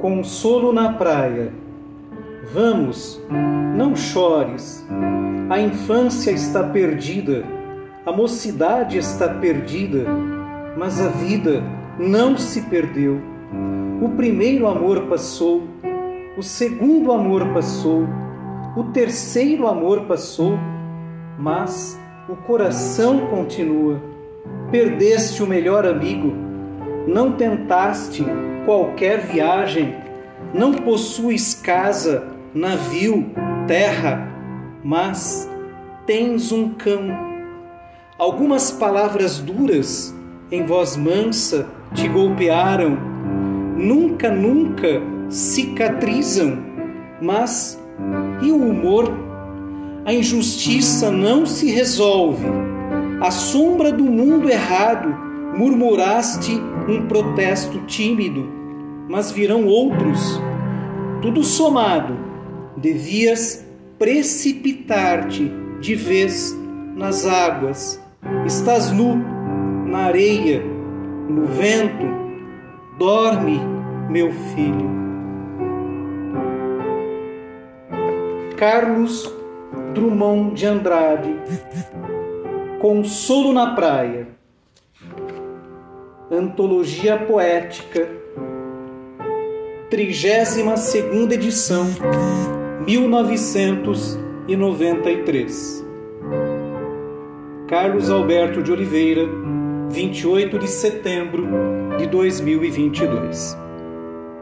Consolo na praia. Vamos, não chores. A infância está perdida, a mocidade está perdida, mas a vida não se perdeu. O primeiro amor passou, o segundo amor passou, o terceiro amor passou, mas o coração continua. Perdeste o melhor amigo, não tentaste qualquer viagem, não possuis casa, navio, terra, mas tens um cão. Algumas palavras duras em voz mansa te golpearam, nunca, nunca cicatrizam, mas e o humor? A injustiça não se resolve. A sombra do mundo errado, murmuraste um protesto tímido, mas virão outros. Tudo somado, devias precipitar-te de vez nas águas. Estás nu, na areia, no vento. Dorme, meu filho. Carlos Drummond de Andrade Consolo na Praia Antologia Poética 32 edição 1993 Carlos Alberto de Oliveira 28 de setembro de 2022